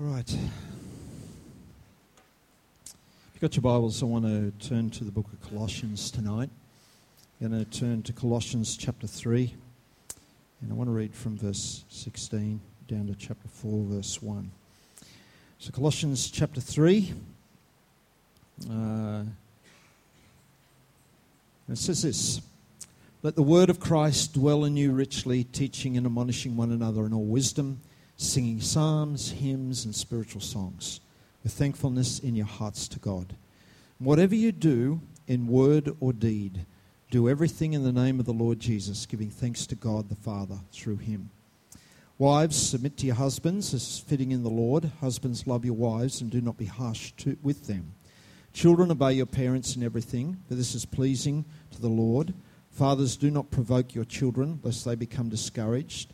All right. If you've got your Bibles, I want to turn to the book of Colossians tonight. I'm going to turn to Colossians chapter 3, and I want to read from verse 16 down to chapter 4, verse 1. So, Colossians chapter 3. Uh, it says this Let the word of Christ dwell in you richly, teaching and admonishing one another in all wisdom singing psalms, hymns, and spiritual songs with thankfulness in your hearts to God. Whatever you do in word or deed, do everything in the name of the Lord Jesus, giving thanks to God the Father through him. Wives, submit to your husbands as fitting in the Lord. Husbands, love your wives and do not be harsh to, with them. Children, obey your parents in everything, for this is pleasing to the Lord. Fathers, do not provoke your children, lest they become discouraged.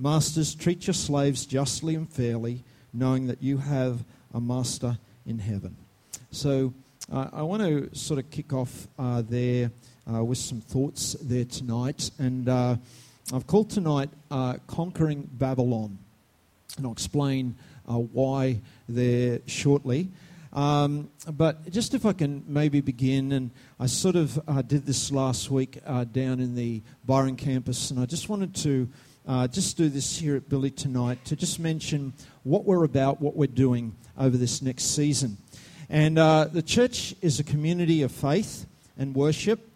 Masters, treat your slaves justly and fairly, knowing that you have a master in heaven. So uh, I want to sort of kick off uh, there uh, with some thoughts there tonight. And uh, I've called tonight uh, Conquering Babylon. And I'll explain uh, why there shortly. Um, but just if I can maybe begin, and I sort of did this last week down in the Byron campus, and I just wanted to uh, just do this here at Billy tonight to just mention what we're about, what we're doing over this next season. And uh, the church is a community of faith and worship,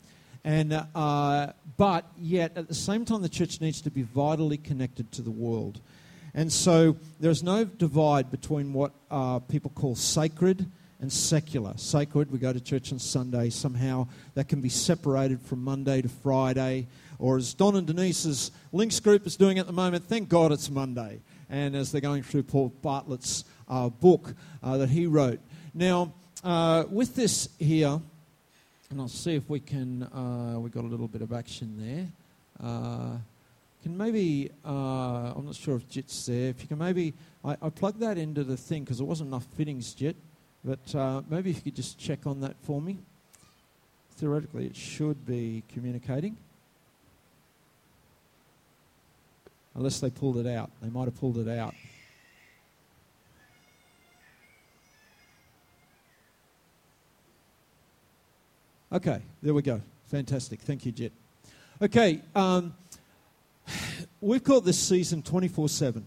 and uh, but yet at the same time, the church needs to be vitally connected to the world. And so there's no divide between what uh, people call sacred and secular. Sacred, we go to church on Sunday. Somehow that can be separated from Monday to Friday or as Don and Denise's Links group is doing at the moment, thank God it's Monday. And as they're going through Paul Bartlett's uh, book uh, that he wrote. Now, uh, with this here, and I'll see if we can, uh, we got a little bit of action there. Uh, can maybe, uh, I'm not sure if Jit's there, if you can maybe, I, I plugged that into the thing because there wasn't enough fittings, Jit, but maybe if you could just check on that for me. Theoretically, it should be communicating. Unless they pulled it out. They might have pulled it out. Okay, there we go. Fantastic. Thank you, Jet. Okay, um, we've called this season 24 7.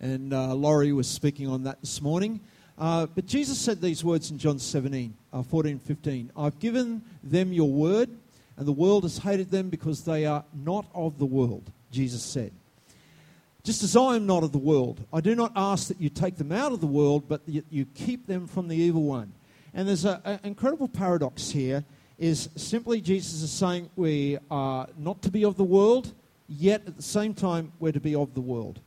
And uh, Laurie was speaking on that this morning. Uh, but Jesus said these words in John 17, uh, 14, 15. I've given them your word, and the world has hated them because they are not of the world Jesus said. Just as I am not of the world, I do not ask that you take them out of the world, but that you keep them from the evil one. And there's an incredible paradox here is simply Jesus is saying we are not to be of the world, yet at the same time we're to be of the world.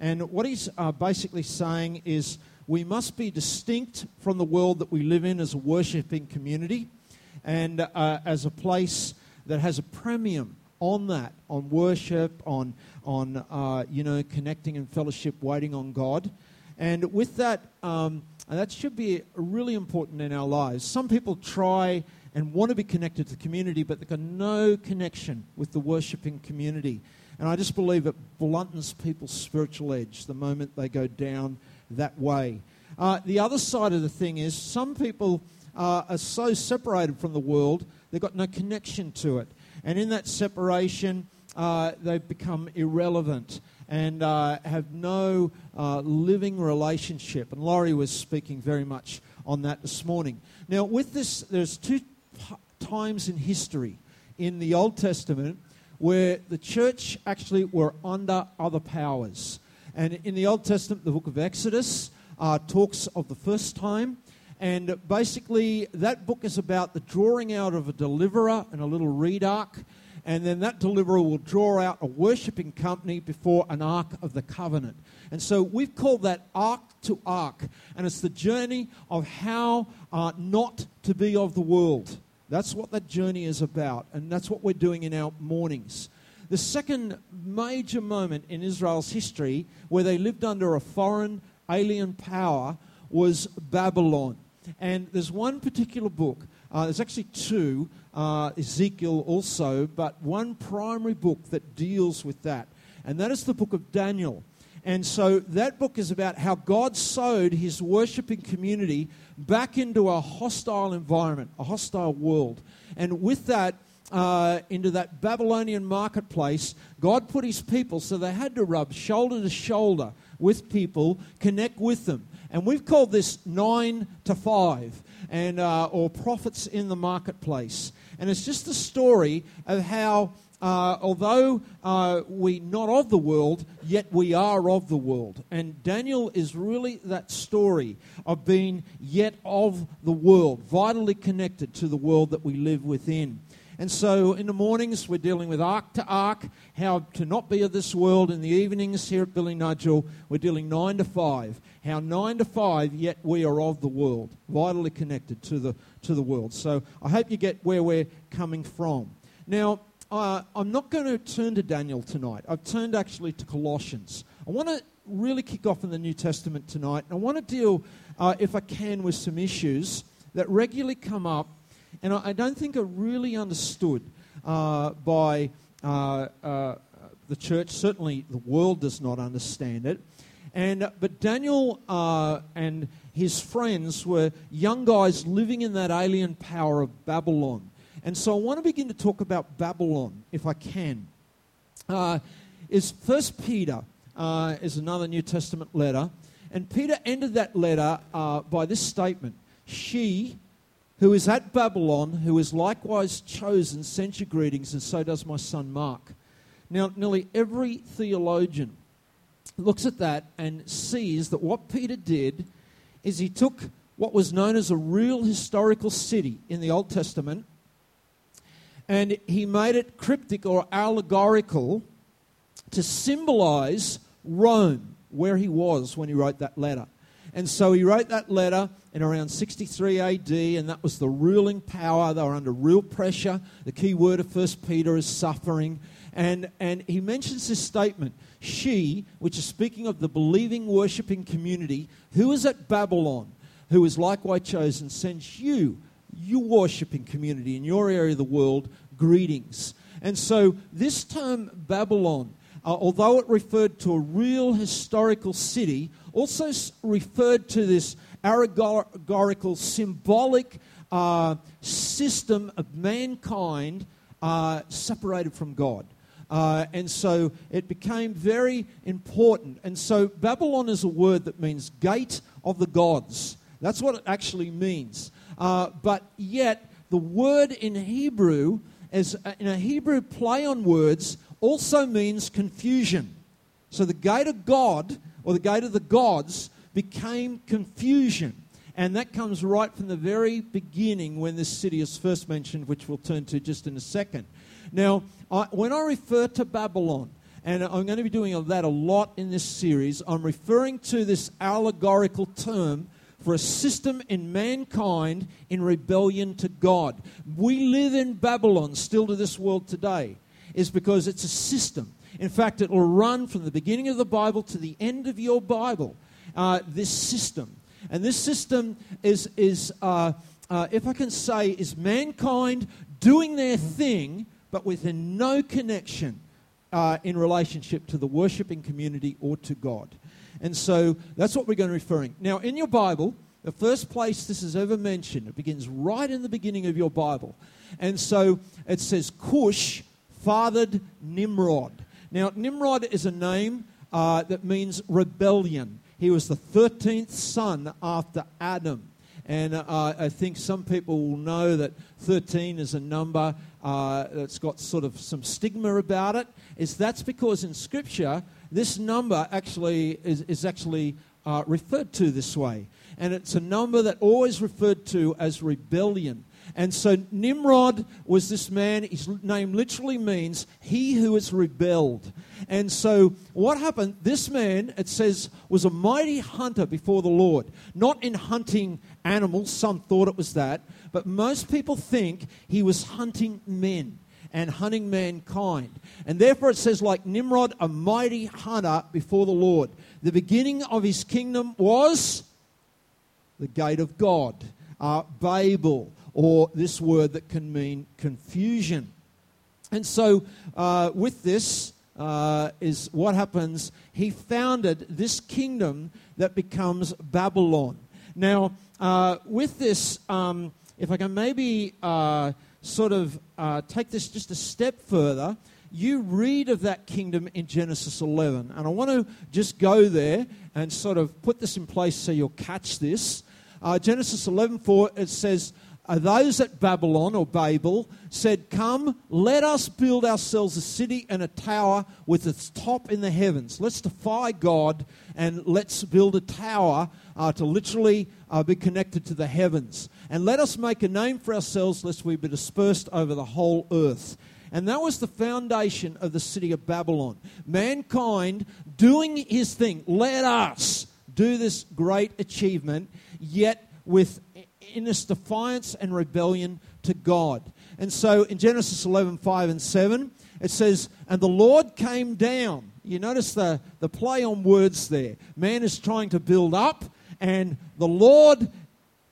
And what he's uh, basically saying is we must be distinct from the world that we live in as a worshipping community and uh, as a place that has a premium on that, on worship, on, on uh, you know, connecting and fellowship, waiting on God. And with that, um, and that should be really important in our lives. Some people try and want to be connected to the community, but they've got no connection with the worshiping community. And I just believe it bluntens people's spiritual edge the moment they go down that way. Uh, the other side of the thing is some people uh, are so separated from the world, they've got no connection to it. And in that separation, uh, they've become irrelevant and uh, have no uh, living relationship. And Laurie was speaking very much on that this morning. Now, with this, there's two times in history in the Old Testament where the church actually were under other powers. And in the Old Testament, the book of Exodus uh, talks of the first time and basically, that book is about the drawing out of a deliverer and a little reed ark. and then that deliverer will draw out a worshipping company before an ark of the covenant. And so we've called that ark to ark, and it's the journey of how uh, not to be of the world. That's what that journey is about, and that's what we're doing in our mornings. The second major moment in Israel's history where they lived under a foreign alien power was Babylon. And there's one particular book, uh, there's actually two, uh, Ezekiel also, but one primary book that deals with that. And that is the book of Daniel. And so that book is about how God sowed his worshiping community back into a hostile environment, a hostile world. And with that, uh, into that Babylonian marketplace, God put his people, so they had to rub shoulder to shoulder with people, connect with them. And we've called this nine to five, and, uh, or profits in the marketplace. And it's just a story of how, uh, although uh, we're not of the world, yet we are of the world. And Daniel is really that story of being yet of the world, vitally connected to the world that we live within. And so in the mornings, we're dealing with ark to ark, how to not be of this world. In the evenings here at Billinudgel, we're dealing nine to five. How nine to five, yet we are of the world, vitally connected to the, to the world. So I hope you get where we're coming from. Now, uh, I'm not going to turn to Daniel tonight. I've turned actually to Colossians. I want to really kick off in the New Testament tonight. And I want to deal, uh, if I can, with some issues that regularly come up and I, I don't think are really understood uh, by uh, uh, the church. Certainly, the world does not understand it. And, uh, but Daniel uh, and his friends were young guys living in that alien power of Babylon. And so I want to begin to talk about Babylon, if I can. Uh, is First Peter is another New Testament letter, and Peter ended that letter by this statement: "She, who is at Babylon, who is likewise chosen, sends you greetings, and so does my son Mark." Now, nearly every theologian looks at that and sees that what Peter did is he took what was known as a real historical city in the Old Testament and he made it cryptic or allegorical to symbolize Rome, where he was when he wrote that letter. And so he wrote that letter in around 63 AD, and that was the ruling power. They were under real pressure. The key word of First Peter is suffering. And, and he mentions this statement She, which is speaking of the believing, worshipping community, who is at Babylon, who is likewise chosen, sends you, you worshipping community in your area of the world, greetings. And so this term Babylon, uh, although it referred to a real historical city, also referred to this allegorical, symbolic uh, system of mankind uh, separated from God. Uh, and so it became very important. And so Babylon is a word that means gate of the gods. That's what it actually means. Uh, but yet, the word in Hebrew, as uh, in a Hebrew play on words, also means confusion. So the gate of God, or the gate of the gods, became confusion. And that comes right from the very beginning when this city is first mentioned, which we'll turn to just in a second. Now, I, when I refer to Babylon, and I'm going to be doing that a lot in this series, I'm referring to this allegorical term for a system in mankind in rebellion to God. We live in Babylon still to this world today, is because it's a system. In fact, it will run from the beginning of the Bible to the end of your Bible, uh, this system. And this system is, is uh, uh, if I can say, is mankind doing their thing but with no connection uh, in relationship to the worshipping community or to God. And so that's what we're going to be referring. Now, in your Bible, the first place this is ever mentioned, it begins right in the beginning of your Bible. And so it says, Cush fathered Nimrod. Now, Nimrod is a name uh, that means rebellion. He was the 13th son after Adam. And uh, I think some people will know that 13 is a number uh, that's got sort of some stigma about it. Is that's because in Scripture, this number actually is, is actually uh, referred to this way. And it's a number that always referred to as rebellion. And so Nimrod was this man, his name literally means he who has rebelled. And so what happened, this man, it says, was a mighty hunter before the Lord. Not in hunting animals, some thought it was that, but most people think he was hunting men and hunting mankind. And therefore it says, like Nimrod, a mighty hunter before the Lord. The beginning of his kingdom was the gate of God, uh, Babel or this word that can mean confusion. And so, uh, with this, uh, is what happens. He founded this kingdom that becomes Babylon. Now, uh, with this, um, if I can maybe uh, sort of uh, take this just a step further, you read of that kingdom in Genesis 11. And I want to just go there and sort of put this in place so you'll catch this. Uh, Genesis 11:4 it says, those at Babylon or Babel said, Come, let us build ourselves a city and a tower with its top in the heavens. Let's defy God and let's build a tower uh, to literally uh, be connected to the heavens. And let us make a name for ourselves lest we be dispersed over the whole earth. And that was the foundation of the city of Babylon. Mankind doing his thing. Let us do this great achievement, yet with in this defiance and rebellion to God. And so in Genesis 11, 5 and 7, it says, And the Lord came down. You notice the, the play on words there. Man is trying to build up, and the Lord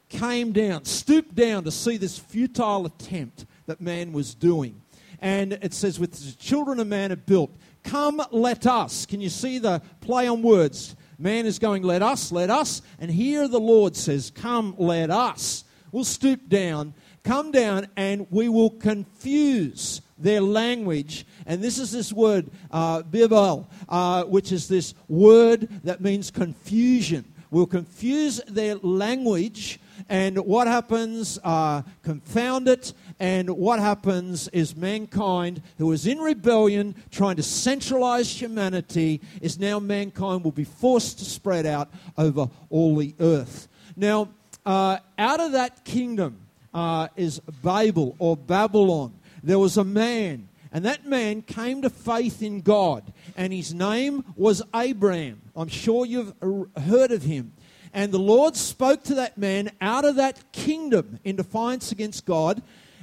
came down, stooped down to see this futile attempt that man was doing. And it says, With the children of man have built, Come, let us. Can you see the play on words? Man is going, Let us, let us. And here the Lord says, Come, let us. We'll stoop down, come down, and we will confuse their language. And this is this word, uh, Babel, uh, which is this word that means confusion. We'll confuse their language and what happens? Uh, confound it. And what happens is mankind, who is in rebellion, trying to centralize humanity, is now mankind will be forced to spread out over all the earth. Now, uh, out of that kingdom uh, is Babel or Babylon. There was a man, and that man came to faith in God, and his name was Abraham. I'm sure you've heard of him. And the Lord spoke to that man out of that kingdom in defiance against God.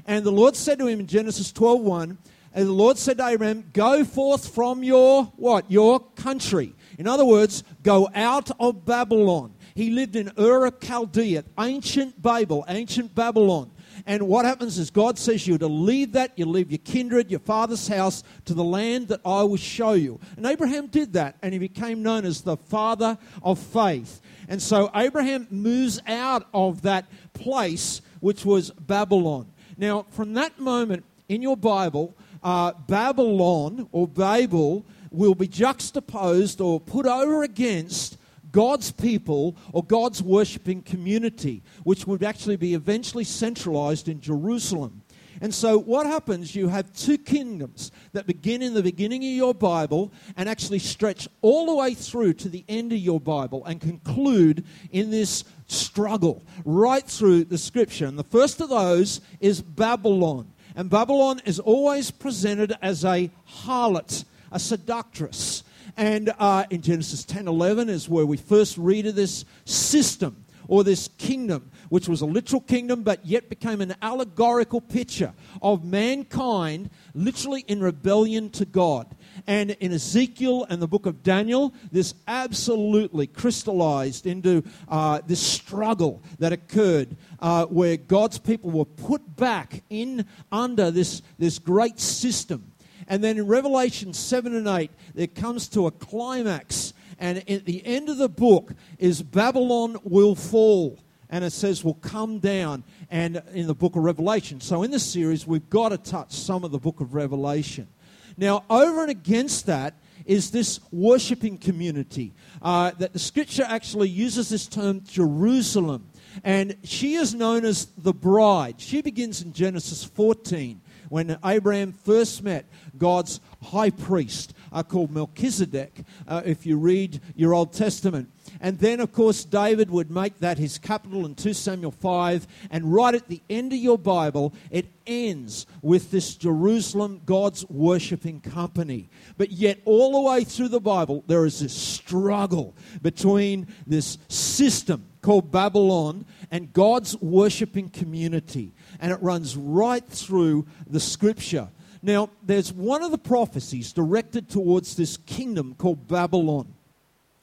And the Lord said to him in Genesis 12:1, and the Lord said to Abraham, Go forth from your what? Your country. In other words, go out of Babylon. He lived in Ur of Chaldea, ancient Babel, ancient Babylon. And what happens is God says you're to leave that, you leave your kindred, your father's house, to the land that I will show you. And Abraham did that, and he became known as the father of faith. And so Abraham moves out of that place, which was Babylon. Now, from that moment in your Bible, uh, Babylon or Babel will be juxtaposed or put over against God's people or God's worshipping community, which would actually be eventually centralized in Jerusalem. And so, what happens? You have two kingdoms that begin in the beginning of your Bible and actually stretch all the way through to the end of your Bible and conclude in this struggle right through the scripture. And the first of those is Babylon. And Babylon is always presented as a harlot, a seductress. And uh, in Genesis 10 11 is where we first read of this system or this kingdom, which was a literal kingdom but yet became an allegorical picture of mankind literally in rebellion to God. And in Ezekiel and the book of Daniel, this absolutely crystallized into uh, this struggle that occurred uh, where God's people were put back in under this, this great system. And then in Revelation 7 and 8, it comes to a climax and at the end of the book is Babylon will fall. And it says will come down and in the book of Revelation. So in this series, we've got to touch some of the book of Revelation. Now, over and against that is this worshiping community uh, that the scripture actually uses this term Jerusalem. And she is known as the bride. She begins in Genesis 14 when Abraham first met God's high priest uh, called Melchizedek, uh, if you read your Old Testament. And then, of course, David would make that his capital in 2 Samuel 5. And right at the end of your Bible, it ends with this Jerusalem, God's worshipping company. But yet, all the way through the Bible, there is this struggle between this system called Babylon and God's worshipping community. And it runs right through the scripture. Now, there's one of the prophecies directed towards this kingdom called Babylon.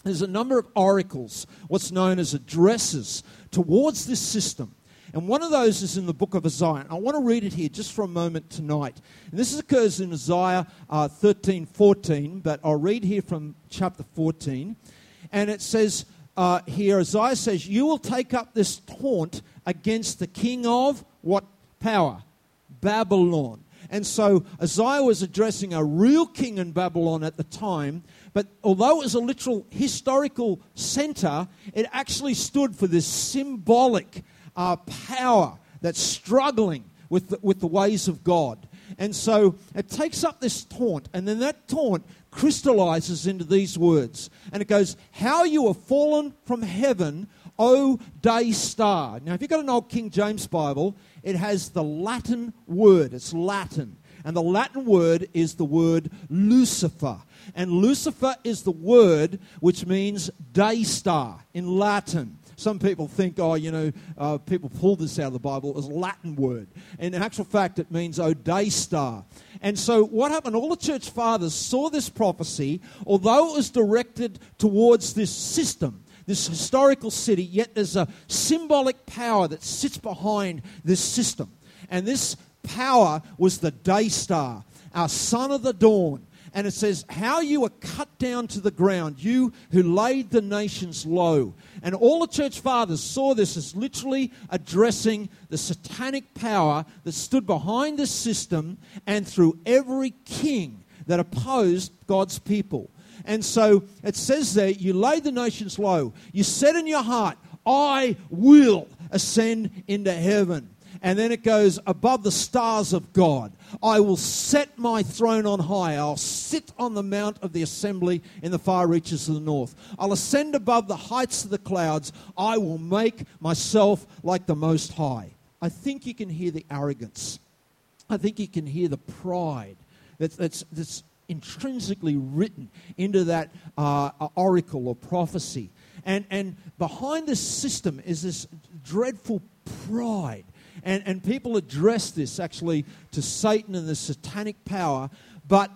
There's a number of oracles, what's known as addresses, towards this system. And one of those is in the book of Isaiah. I want to read it here just for a moment tonight. And this occurs in Isaiah uh, 13 14, but I'll read here from chapter 14. And it says uh, here, Isaiah says, You will take up this taunt against the king of what power? Babylon. And so Isaiah was addressing a real king in Babylon at the time, but although it was a literal historical center, it actually stood for this symbolic uh, power that's struggling with the, with the ways of God. And so it takes up this taunt, and then that taunt crystallizes into these words. And it goes, How you have fallen from heaven, O day star. Now, if you've got an old King James Bible, it has the Latin word. It's Latin. And the Latin word is the word Lucifer. And Lucifer is the word which means day star in Latin. Some people think, oh, you know, uh, people pulled this out of the Bible. It was a Latin word. And in actual fact, it means, oh, day star. And so what happened? All the church fathers saw this prophecy, although it was directed towards this system this historical city, yet there's a symbolic power that sits behind this system. And this power was the day star, our son of the dawn. And it says, How you were cut down to the ground, you who laid the nations low. And all the church fathers saw this as literally addressing the satanic power that stood behind this system and through every king that opposed God's people. And so it says there, you laid the nations low. You said in your heart, I will ascend into heaven. And then it goes above the stars of God. I will set my throne on high. I'll sit on the mount of the assembly in the far reaches of the north. I'll ascend above the heights of the clouds. I will make myself like the Most High. I think you can hear the arrogance. I think you can hear the pride that's, that's, that's intrinsically written into that uh, oracle or prophecy. And, and behind this system is this dreadful pride. And, and people address this actually to Satan and the satanic power. But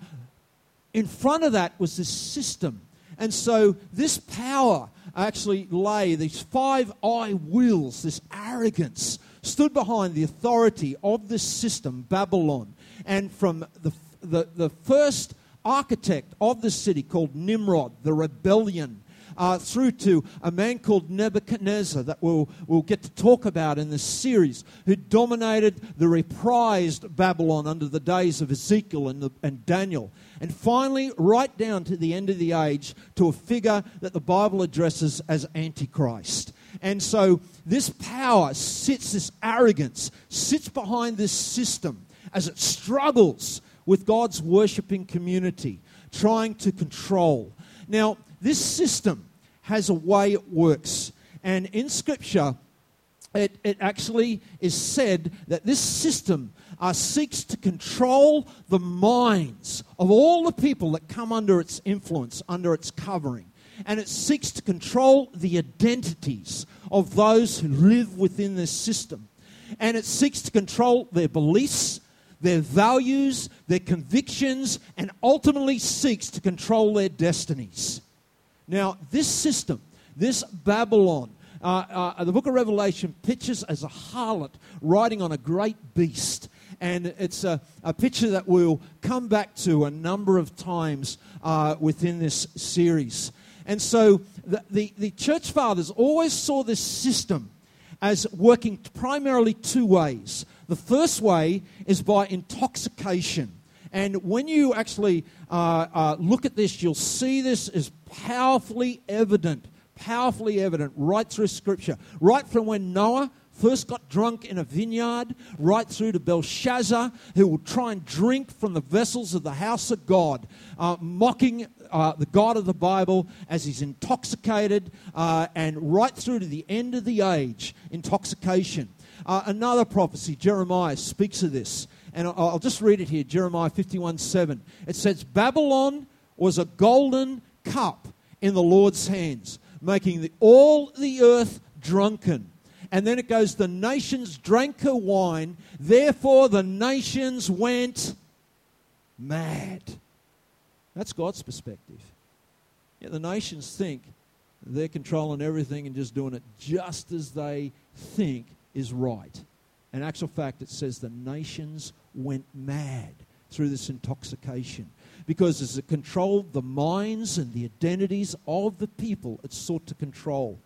in front of that was this system. And so this power actually lay, these five I wills, this arrogance, stood behind the authority of this system, Babylon. And from the, the, the first architect of the city called Nimrod, the rebellion, uh, through to a man called Nebuchadnezzar that we'll, we'll get to talk about in this series, who dominated the reprised Babylon under the days of Ezekiel and, the, and Daniel. And finally, right down to the end of the age, to a figure that the Bible addresses as Antichrist. And so this power sits, this arrogance sits behind this system as it struggles with God's worshiping community, trying to control. Now, this system has a way it works. And in Scripture, it, it actually is said that this system uh, seeks to control the minds of all the people that come under its influence, under its covering. And it seeks to control the identities of those who live within this system. And it seeks to control their beliefs, their values, their convictions, and ultimately seeks to control their destinies. Now, this system, this Babylon, uh, uh, the book of Revelation pictures as a harlot riding on a great beast. And it's a, a picture that we'll come back to a number of times uh, within this series. And so the, the, the church fathers always saw this system as working primarily two ways. The first way is by intoxication. And when you actually uh, uh, look at this, you'll see this is powerfully evident, powerfully evident right through Scripture. Right from when Noah first got drunk in a vineyard, right through to Belshazzar, who will try and drink from the vessels of the house of God, uh, mocking uh, the God of the Bible as he's intoxicated, uh, and right through to the end of the age, intoxication. Uh, another prophecy, Jeremiah, speaks of this. And I'll, just read it here Jeremiah 51 7. It says, Babylon was a golden cup in the Lord's hands, making the, all the earth drunken. And then it goes, The nations drank her wine, therefore the nations went mad. That's God's perspective. Yeah, the nations think they're controlling everything and just doing it just as they think is right. In actual fact, it says the nations went mad through this intoxication because as it controlled the minds and the identities of the people it sought to control,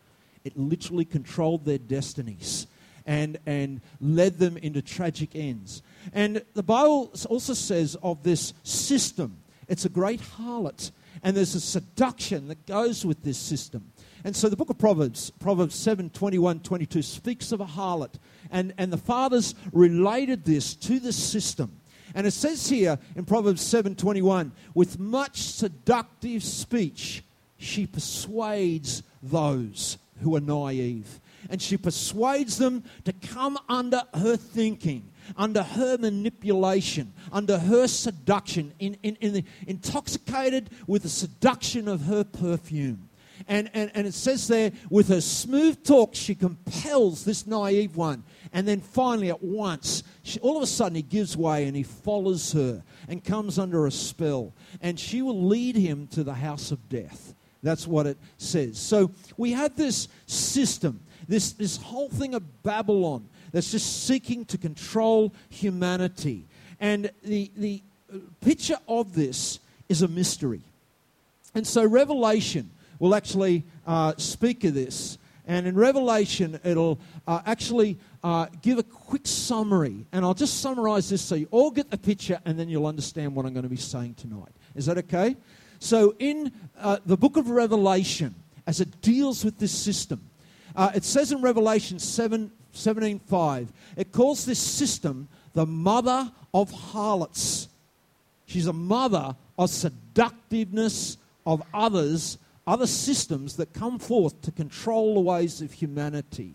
it literally controlled their destinies and, and led them into tragic ends. And the Bible also says of this system, it's a great harlot, and there's a seduction that goes with this system. And so the book of Proverbs, Proverbs 7 21, 22, speaks of a harlot. And, and the fathers related this to the system. And it says here in Proverbs 7 21, with much seductive speech, she persuades those who are naive. And she persuades them to come under her thinking, under her manipulation, under her seduction, in, in, in the, intoxicated with the seduction of her perfume. And, and, and it says there, with her smooth talk, she compels this naive one. And then finally, at once, she, all of a sudden, he gives way and he follows her and comes under a spell. And she will lead him to the house of death. That's what it says. So we have this system, this, this whole thing of Babylon that's just seeking to control humanity. And the, the picture of this is a mystery. And so, Revelation will actually uh, speak of this. And in Revelation, it'll uh, actually uh, give a quick summary. And I'll just summarize this so you all get the picture and then you'll understand what I'm going to be saying tonight. Is that okay? So, in uh, the book of Revelation, as it deals with this system, uh, it says in Revelation 7 17 5, it calls this system the mother of harlots. She's a mother of seductiveness of others other systems that come forth to control the ways of humanity.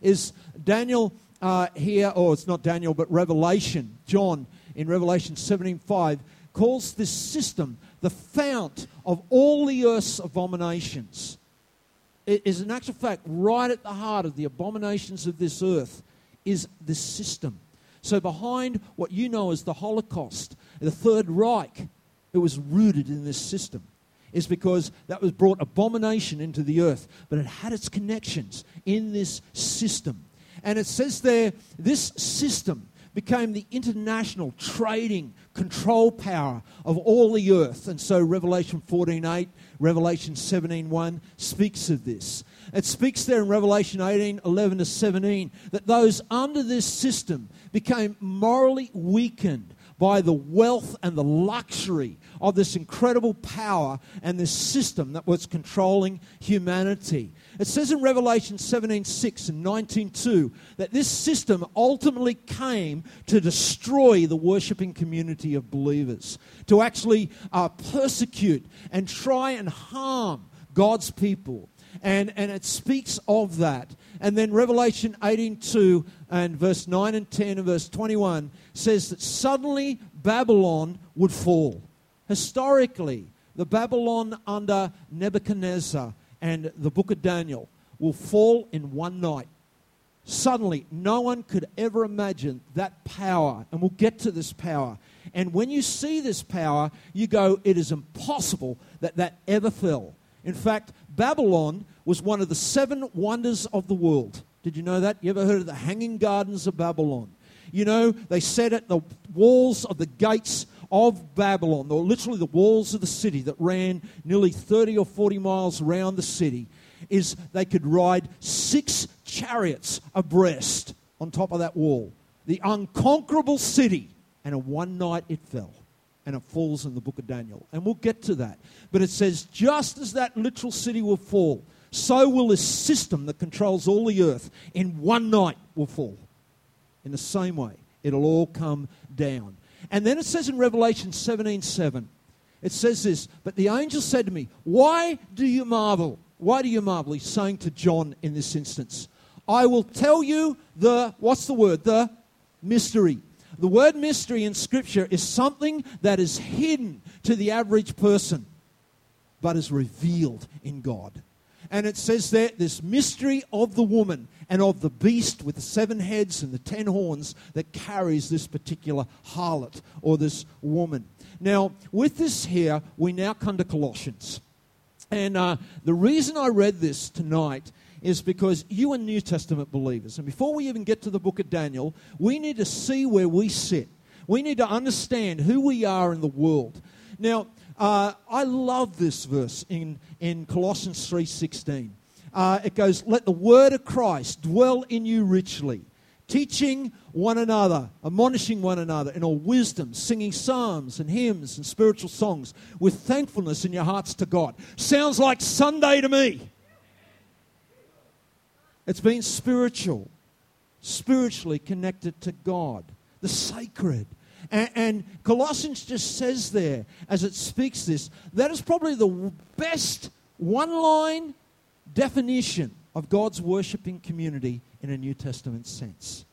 Is Daniel uh, here, or it's not Daniel, but Revelation, John in Revelation 17:5 calls this system the fount of all the earth's abominations. It is in actual fact right at the heart of the abominations of this earth is this system. So behind what you know as the Holocaust, the Third Reich, it was rooted in this system is because that was brought abomination into the earth, but it had its connections in this system. And it says there, this system became the international trading control power of all the earth. And so Revelation 14:8, Revelation 17:1 speaks of this. It speaks there in Revelation 18, 11 to 17 that those under this system became morally weakened by the wealth and the luxury of this incredible power and this system that was controlling humanity. It says in Revelation 17:6 and 19:2 that this system ultimately came to destroy the worshiping community of believers, to actually uh, persecute and try and harm God's people. And, and it speaks of that. And then Revelation 18:2 and verse 9 and 10 and verse 21 says that suddenly Babylon would fall. Historically, the Babylon under Nebuchadnezzar and the book of Daniel will fall in one night. Suddenly, no one could ever imagine that power, and we'll get to this power. And when you see this power, you go, it is impossible that that ever fell. In fact, Babylon was one of the seven wonders of the world. Did you know that? You ever heard of the Hanging Gardens of Babylon? You know, they said at the walls of the gates of Babylon, or literally the walls of the city that ran nearly 30 or 40 miles around the city, is they could ride six chariots abreast on top of that wall. The unconquerable city. And in one night it fell. And it falls in the book of Daniel. And we'll get to that. But it says, just as that literal city will fall, so will this system that controls all the earth in one night will fall. In the same way, it'll all come down. And then it says in Revelation 17 7, it says this, but the angel said to me, Why do you marvel? Why do you marvel? He's saying to John in this instance, I will tell you the, what's the word? The mystery. The word mystery in Scripture is something that is hidden to the average person, but is revealed in God. And it says there, this mystery of the woman and of the beast with the seven heads and the ten horns that carries this particular harlot or this woman. Now, with this here, we now come to Colossians. And uh, the reason I read this tonight is because you are New Testament believers. And before we even get to the book of Daniel, we need to see where we sit. We need to understand who we are in the world. Now, uh, I love this verse in, in Colossians 3.16. Uh, it goes, Let the word of Christ dwell in you richly, teaching one another, admonishing one another in all wisdom, singing psalms and hymns and spiritual songs with thankfulness in your hearts to God. Sounds like Sunday to me. It's been spiritual, spiritually connected to God, the sacred. And, and, Colossians just says there, as it speaks this, that is probably the best one line definition of God's worshiping community in a New Testament sense.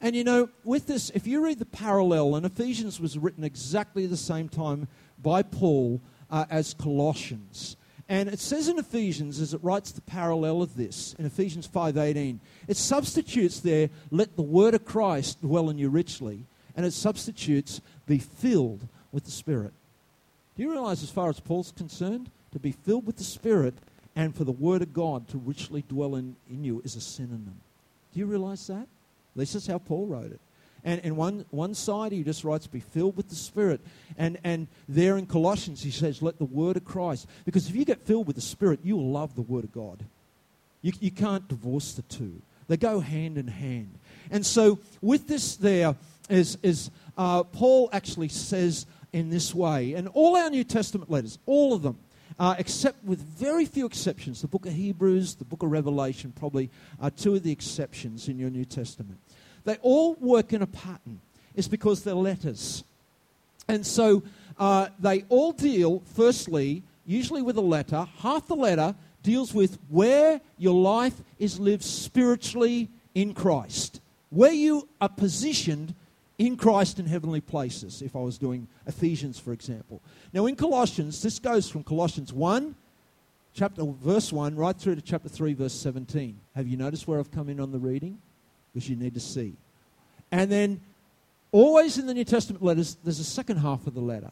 And you know, with this, if you read the parallel, and Ephesians was written exactly the same time by Paul uh, as Colossians. And it says in Ephesians, as it writes the parallel of this, in Ephesians 5.18, it substitutes there, let the word of Christ dwell in you richly, and it substitutes, be filled with the Spirit. Do you realize, as far as Paul's concerned, to be filled with the Spirit and for the word of God to richly dwell in, in you is a synonym. Do you realize that? This is how Paul wrote it. And, and one, one side, he just writes, be filled with the Spirit. And, and there in Colossians, he says, let the word of Christ. Because if you get filled with the Spirit, you will love the word of God. You, you can't divorce the two, they go hand in hand. And so, with this, there is, is uh, Paul actually says in this way, and all our New Testament letters, all of them, uh, except with very few exceptions, the book of Hebrews, the book of Revelation, probably are two of the exceptions in your New Testament. They all work in a pattern. It's because they're letters. And so uh, they all deal, firstly, usually with a letter. Half the letter deals with where your life is lived spiritually in Christ, where you are positioned in Christ in heavenly places, if I was doing Ephesians, for example. Now, in Colossians, this goes from Colossians 1, chapter, verse 1, right through to chapter 3, verse 17. Have you noticed where I've come in on the reading? because you need to see. And then, always in the New Testament letters, there's a second half of the letter.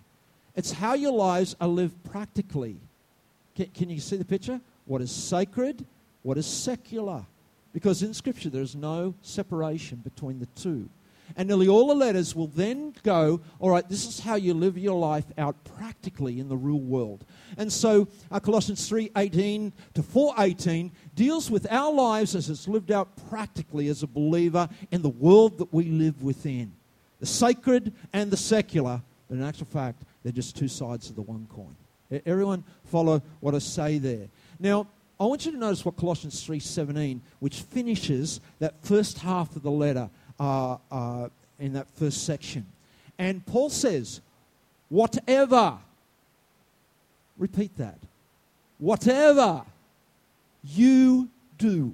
It's how your lives are lived practically. Can, can you see the picture? What is sacred? What is secular? Because in Scripture, there is no separation between the two. And nearly all the letters will then go, all right, this is how you live your life out practically in the real world. And so uh, Colossians 3:18 to 4:18 deals with our lives as it's lived out practically as a believer in the world that we live within. The sacred and the secular, but in actual fact, they're just two sides of the one coin. Everyone follow what I say there. Now, I want you to notice what Colossians 3:17, which finishes that first half of the letter, uh, uh, in that first section. And Paul says, whatever, repeat that, whatever you do,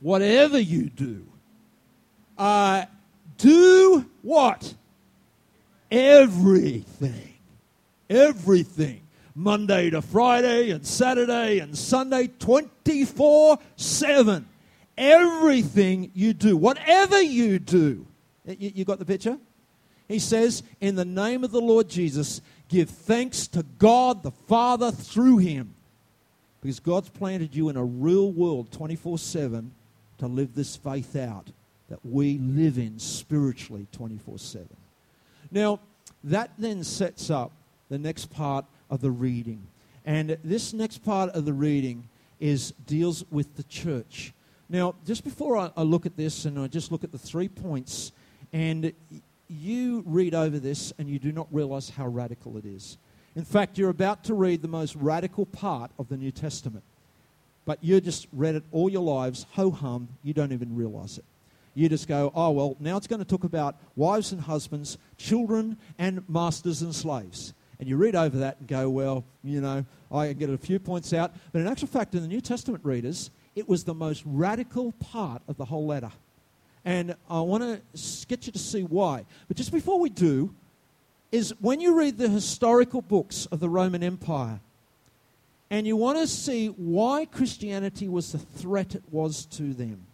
whatever you do, uh, do what? Everything. Everything. Monday to Friday and Saturday and Sunday, 24 7 everything you do, whatever you do. You, you, got the picture? He says, In the name of the Lord Jesus, give thanks to God the Father through him. Because God's planted you in a real world 24 7 to live this faith out that we live in spiritually 24 7. Now, that then sets up the next part of the reading. And this next part of the reading is deals with the church. Now, just before I, I look at this and I just look at the three points, and you read over this and you do not realize how radical it is. In fact, you're about to read the most radical part of the New Testament. but you just read it all your lives, ho hum, you don't even realize it. You just go, oh, well, now it's going to talk about wives and husbands, children and masters and slaves. And you read over that and go, well, you know, I get a few points out. But in actual fact, in the New Testament readers, it was the most radical part of the whole letter. And I want to get you to see why. But just before we do, is when you read the historical books of the Roman Empire, and you want to see why Christianity was the threat it was to them.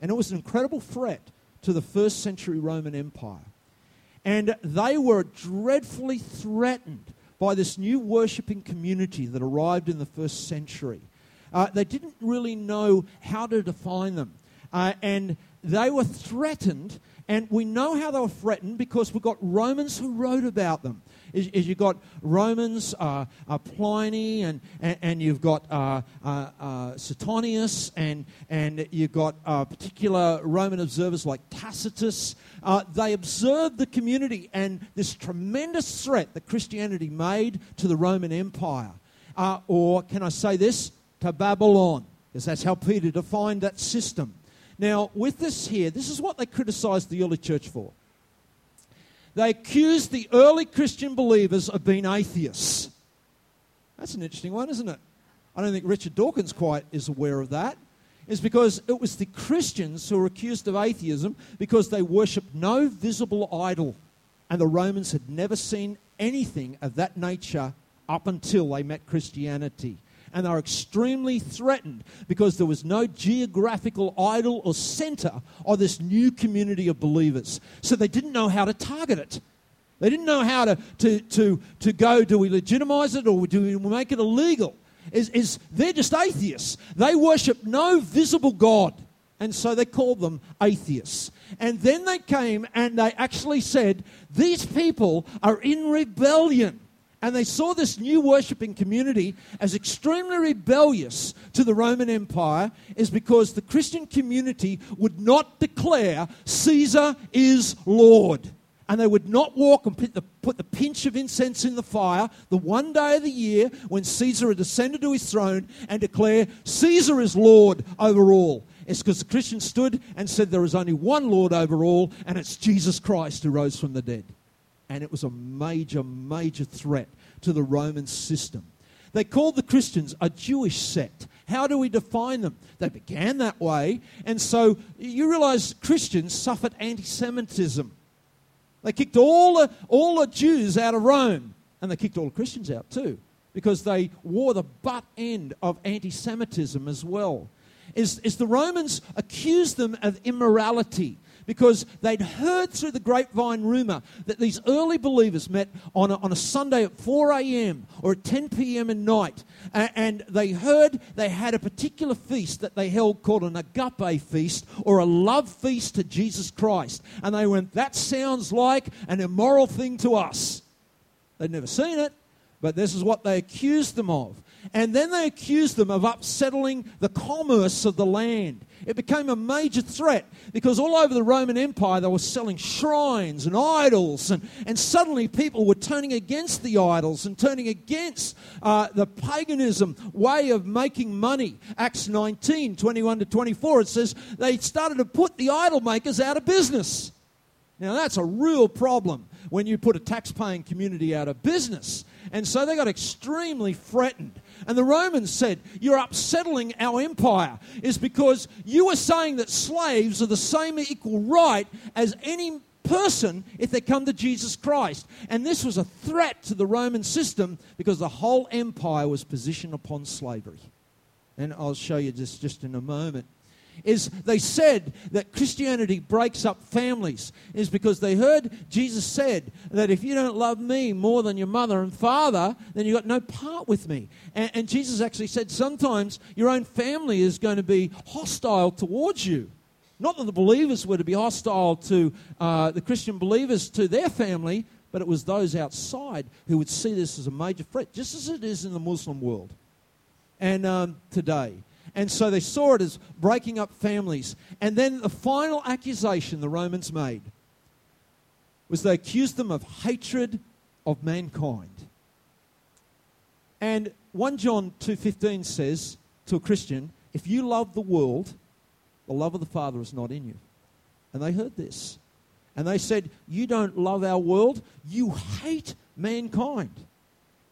And it was an incredible threat to the first century Roman Empire. And they were dreadfully threatened by this new worshipping community that arrived in the first century. Uh, they didn't really know how to define them. Uh, and they were threatened, and we know how they were threatened because we've got Romans who wrote about them is, is you've got Romans, uh, uh, Pliny, and, and, and, you've got uh, uh, uh Suetonius, and, and you've got uh, particular Roman observers like Tacitus. they observed the community and this tremendous threat that Christianity made to the Roman Empire. or, can I say this? To Babylon, because that's how Peter defined that system. Now, with this here, this is what they criticized the early church for. They accused the early Christian believers of being atheists. That's an interesting one, isn't it? I don't think Richard Dawkins quite is aware of that. It's because it was the Christians who were accused of atheism because they worshipped no visible idol. And the Romans had never seen anything of that nature up until they met Christianity and were extremely threatened because there was no geographical idol or center of this new community of believers. So they didn't know how to target it. They didn't know how to, to, to, to go, do we legitimize it or do we make it illegal? Is, is they're just atheists. They worship no visible God. And so they called them atheists. And then they came and they actually said, These people are in rebellion and they saw this new worshipping community as extremely rebellious to the Roman Empire, is because the Christian community would not declare Caesar is Lord. And they would not walk and put the, put the pinch of incense in the fire the one day of the year when Caesar had ascended to his throne and declare Caesar is Lord over all. It's because the Christians stood and said there is only one Lord over all, and it's Jesus Christ who rose from the dead and it was a major, major threat to the Roman system. They called the Christians a Jewish sect. How do we define them? They began that way, and so you realize Christians suffered anti Semitism. They kicked all the, all the Jews out of Rome, and they kicked all the Christians out too, because they wore the butt end of anti Semitism as well. Is, is the Romans accused them of immorality because they'd heard through the grapevine rumor that these early believers met on a, on a Sunday at 4 a.m. or at 10 p.m. at night. And they heard they had a particular feast that they held called an agape feast or a love feast to Jesus Christ. And they went, that sounds like an immoral thing to us. They'd never seen it, but this is what they accused them of. And then they accused them of upsetting the commerce of the land. It became a major threat because all over the Roman Empire they were selling shrines and idols, and, and suddenly people were turning against the idols and turning against uh, the paganism way of making money. Acts 19 21 to 24, it says they started to put the idol makers out of business. Now, that's a real problem when you put a tax paying community out of business. And so they got extremely threatened. And the Romans said, You're upsetting our empire, is because you are saying that slaves are the same equal right as any person if they come to Jesus Christ. And this was a threat to the Roman system because the whole empire was positioned upon slavery. And I'll show you this just in a moment is they said that Christianity breaks up families is because they heard Jesus said that if you don't love me more than your mother and father, then you got no part with me. And, and Jesus actually said sometimes your own family is going to be hostile towards you. Not that the believers were to be hostile to uh, the Christian believers to their family, but it was those outside who would see this as a major threat, just as it is in the Muslim world and um, today. And so they saw it as breaking up families. And then the final accusation the Romans made was they accused them of hatred of mankind. And 1 John 2:15 says, to a Christian, if you love the world, the love of the Father is not in you. And they heard this. And they said, You don't love our world, you hate mankind.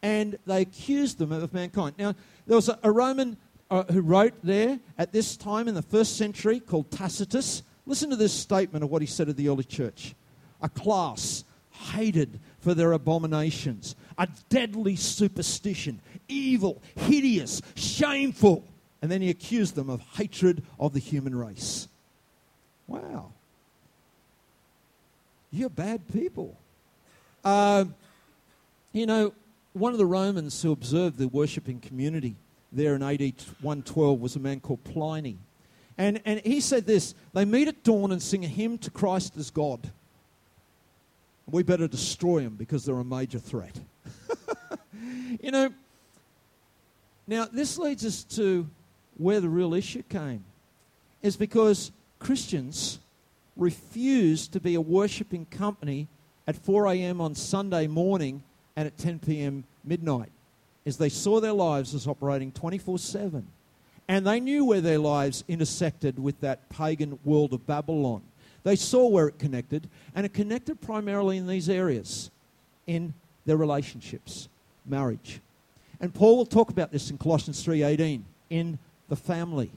And they accused them of mankind. Now, there was a, a Roman uh, who wrote there at this time in the first century called Tacitus. Listen to this statement of what he said of the early church. A class hated for their abominations, a deadly superstition, evil, hideous, shameful. And then he accused them of hatred of the human race. Wow. You're bad people. Uh, you know, one of the Romans who observed the worshipping community there in AD 112 was a man called Pliny. And, and he said this they meet at dawn and sing a hymn to Christ as God. We better destroy them because they're a major threat. you know, now this leads us to where the real issue came. Is because Christians refused to be a worshipping company at 4 a.m. on Sunday morning and at 10 p.m. midnight, as they saw their lives as operating 24 7. And they knew where their lives intersected with that pagan world of Babylon. They saw where it connected, and it connected primarily in these areas in their relationships, marriage. And Paul will talk about this in Colossians 3:18 in the family.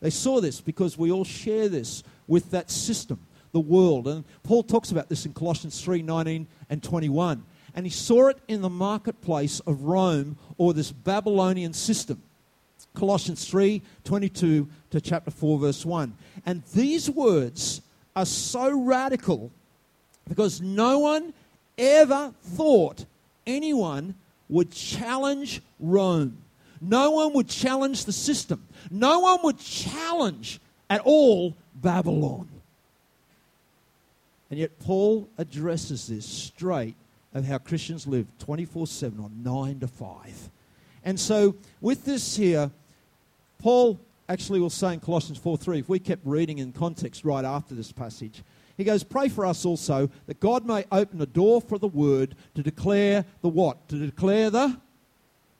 They saw this because we all share this with that system, the world. And Paul talks about this in Colossians 3:19 and 21. And he saw it in the marketplace of Rome or this Babylonian system. Colossians 3 22 to chapter 4, verse 1. And these words are so radical because no one ever thought anyone would challenge Rome. No one would challenge the system. No one would challenge at all Babylon. And yet, Paul addresses this straight of how Christians live 24 7 or 9 to 5. And so, with this here, Paul actually will say in Colossians 4 3, if we kept reading in context right after this passage, he goes, Pray for us also that God may open a door for the word to declare the what? To declare the.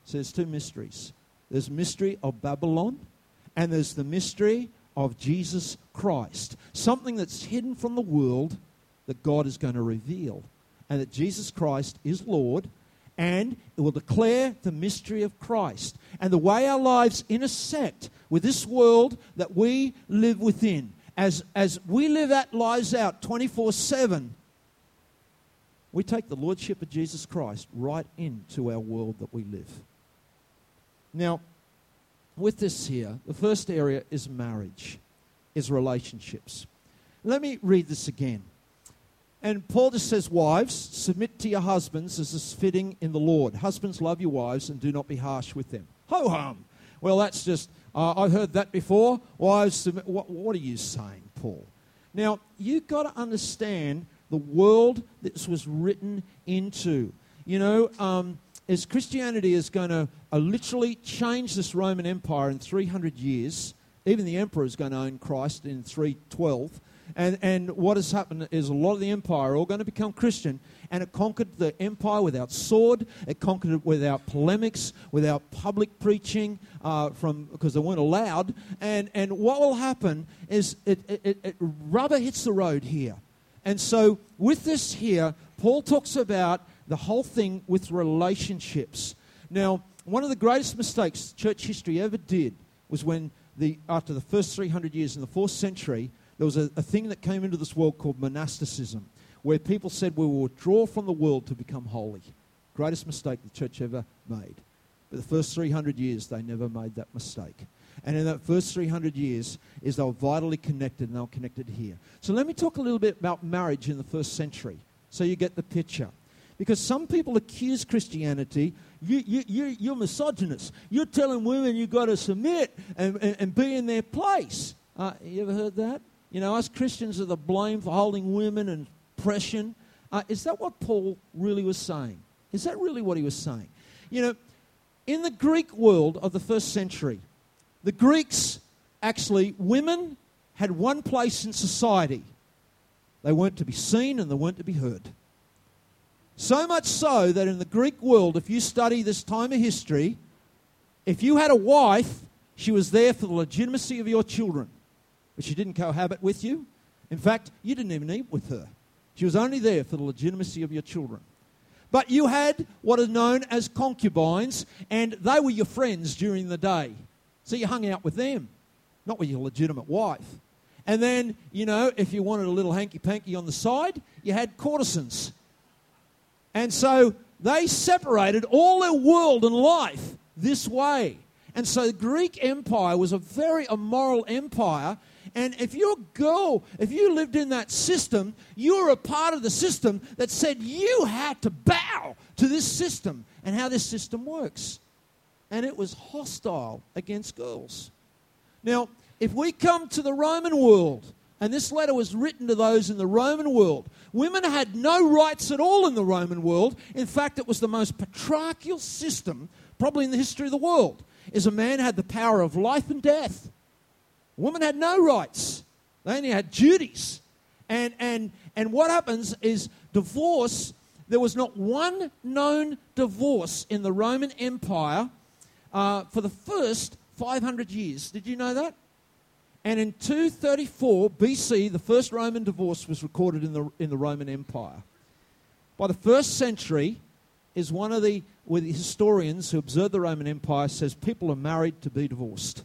So there's two mysteries. There's mystery of Babylon, and there's the mystery of Jesus Christ. Something that's hidden from the world that God is going to reveal. And that Jesus Christ is Lord, and it will declare the mystery of Christ. And the way our lives intersect with this world that we live within, as, as we live our lives out 24 7, we take the Lordship of Jesus Christ right into our world that we live. Now, with this here, the first area is marriage, is relationships. Let me read this again. And Paul just says, Wives, submit to your husbands as is fitting in the Lord. Husbands, love your wives and do not be harsh with them. Ho hum! Well, that's just, uh, I've heard that before. Wives, submit. What, what are you saying, Paul? Now, you've got to understand the world this was written into. You know, um, as Christianity is going to uh, literally change this Roman Empire in 300 years, even the emperor is going to own Christ in 312. And, and what has happened is a lot of the empire are all going to become Christian, and it conquered the empire without sword. It conquered it without polemics, without public preaching, uh, from because they weren't allowed. And, and what will happen is it, it, it, rubber hits the road here. And so with this here, Paul talks about the whole thing with relationships. Now, one of the greatest mistakes church history ever did was when the, after the first 300 years in the fourth century, there was a, a thing that came into this world called monasticism, where people said we will withdraw from the world to become holy. Greatest mistake the church ever made. But the first 300 years, they never made that mistake. And in that first 300 years, is they were vitally connected, and they were connected here. So let me talk a little bit about marriage in the first century, so you get the picture. Because some people accuse Christianity, you, you, you, you're misogynist. You're telling women you've got to submit and, and, and be in their place. Uh, you ever heard that? You know, us Christians are the blame for holding women and oppression. Uh, is that what Paul really was saying? Is that really what he was saying? You know, in the Greek world of the first century, the Greeks actually, women had one place in society. They weren't to be seen and they weren't to be heard. So much so that in the Greek world, if you study this time of history, if you had a wife, She was there for the legitimacy of your children, but she didn't cohabit with you. In fact, you didn't even eat with her. She was only there for the legitimacy of your children. But you had what are known as concubines, and they were your friends during the day. So you hung out with them, not with your legitimate wife. And then, you know, if you wanted a little hanky panky on the side, you had courtesans. And so they separated all their world and life this way. And so the Greek Empire was a very immoral empire. And if a girl, if you lived in that system, you were a part of the system that said you had to bow to this system and how this system works. And it was hostile against girls. Now, if we come to the Roman world, and this letter was written to those in the Roman world. Women had no rights at all in the Roman world. In fact, it was the most patriarchal system, probably in the history of the world. Is a man had the power of life and death. Women had no rights. They only had duties. And and and what happens is divorce. There was not one known divorce in the Roman Empire uh, for the first 500 years. Did you know that? And in 234 BC, the first Roman divorce was recorded in the, in the Roman Empire. By the first century, is one of the, where the historians who observed the Roman Empire says people are married to be divorced.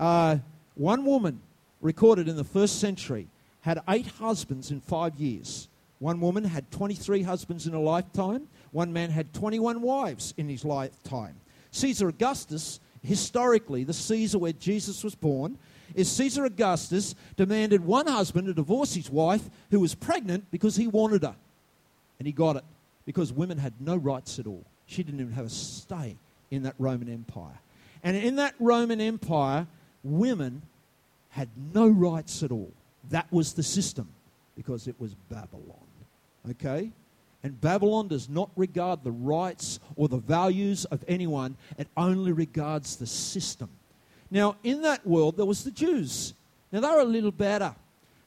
Uh, one woman recorded in the first century had eight husbands in five years. One woman had 23 husbands in a lifetime. One man had 21 wives in his lifetime. Caesar Augustus historically, the Caesar where Jesus was born, is Caesar Augustus demanded one husband to divorce his wife who was pregnant because he wanted her. And he got it because women had no rights at all. She didn't even have a stay in that Roman Empire. And in that Roman Empire, women had no rights at all. That was the system because it was Babylon. Okay? And Babylon does not regard the rights or the values of anyone, it only regards the system. Now, in that world, there was the Jews. Now, they were a little better.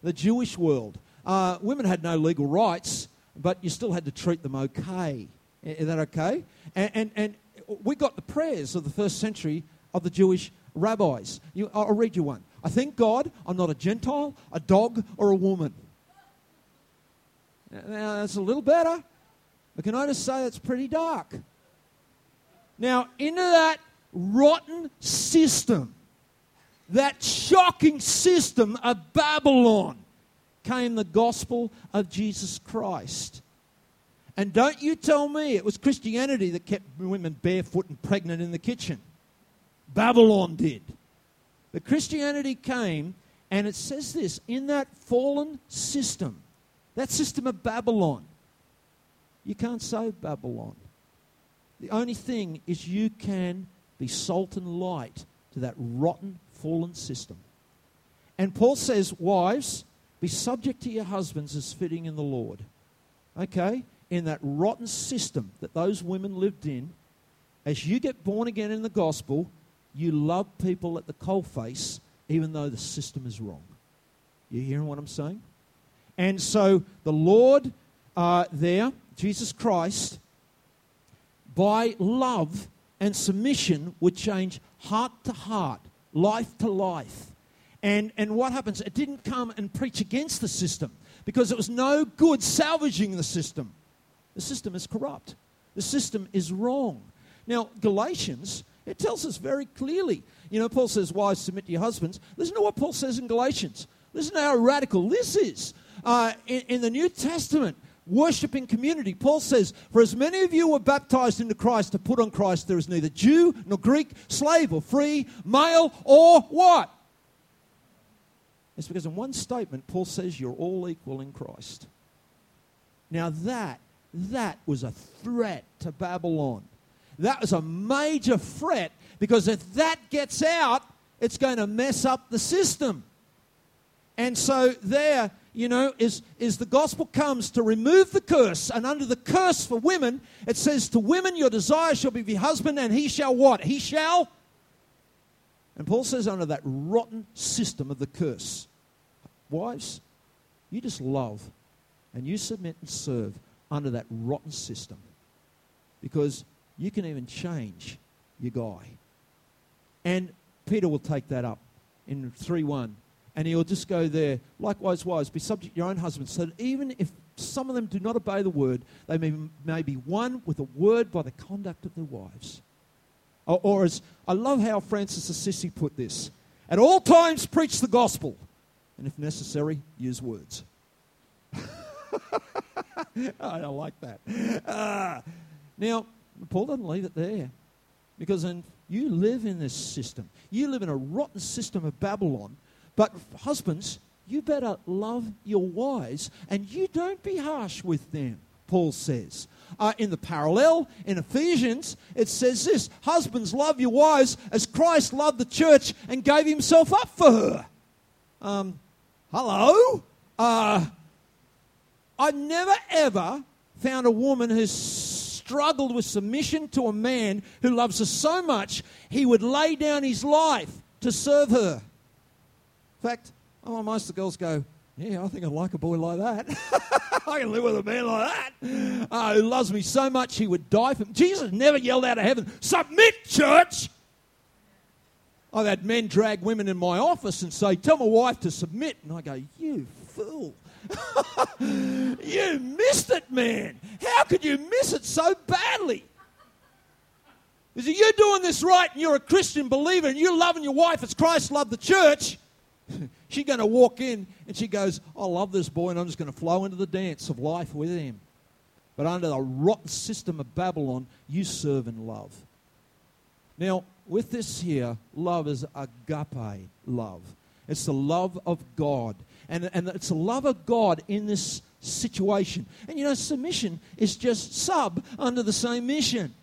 The Jewish world. Uh, women had no legal rights, but you still had to treat them okay. Is that okay? And, and, and we got the prayers of the first century of the Jewish rabbis. You, I'll read you one. I thank God I'm not a Gentile, a dog, or a woman. Now, that's a little better. But can I just say it's pretty dark? Now, into that rotten system, that shocking system of Babylon, came the gospel of Jesus Christ. And don't you tell me it was Christianity that kept women barefoot and pregnant in the kitchen. Babylon did. But Christianity came, and it says this in that fallen system, that system of Babylon, you can't save Babylon. The only thing is you can be salt and light to that rotten, fallen system. And Paul says, Wives, be subject to your husbands as fitting in the Lord. Okay? In that rotten system that those women lived in, as you get born again in the gospel, you love people at the coalface, even though the system is wrong. You hearing what I'm saying? And so the Lord uh, there, Jesus Christ, by love and submission, would change heart to heart, life to life. And, and what happens? It didn't come and preach against the system because it was no good salvaging the system. The system is corrupt, the system is wrong. Now, Galatians, it tells us very clearly. You know, Paul says, Wives, submit to your husbands. Listen to what Paul says in Galatians. Listen to how radical this is. Uh, in, in the New Testament, worshiping community. Paul says, For as many of you were baptized into Christ to put on Christ, there is neither Jew nor Greek, slave or free, male or what? It's because in one statement, Paul says you're all equal in Christ. Now that, that was a threat to Babylon. That was a major threat because if that gets out, it's going to mess up the system. And so there, you know, is, is the gospel comes to remove the curse. And under the curse for women, it says, To women your desire shall be your husband, and he shall what? He shall. And Paul says, under that rotten system of the curse, wives, you just love and you submit and serve under that rotten system. Because you can even change your guy. And Peter will take that up in 3 1. And he'll just go there. Likewise, wives, be subject to your own husbands, so that even if some of them do not obey the word, they may, may be won with a word by the conduct of their wives. Or, or as I love how Francis Assisi put this at all times preach the gospel, and if necessary, use words. I don't like that. Uh, now, Paul doesn't leave it there because then you live in this system. You live in a rotten system of Babylon. But husbands, you better love your wives and you don't be harsh with them, Paul says. Uh, in the parallel, in Ephesians, it says this Husbands, love your wives as Christ loved the church and gave himself up for her. Um, hello? Uh, I've never ever found a woman who's struggled with submission to a man who loves her so much he would lay down his life to serve her. In fact, oh, most of the girls go, Yeah, I think I'd like a boy like that. I can live with a man like that uh, who loves me so much he would die for me. Jesus never yelled out of heaven, Submit, church! I've had men drag women in my office and say, Tell my wife to submit. And I go, You fool. you missed it, man. How could you miss it so badly? Is it you're doing this right and you're a Christian believer and you're loving your wife as Christ loved the church? She's going to walk in and she goes, I love this boy and I'm just going to flow into the dance of life with him. But under the rotten system of Babylon, you serve and love. Now, with this here, love is agape love. It's the love of God. And, and it's the love of God in this situation. And you know, submission is just sub under the same mission.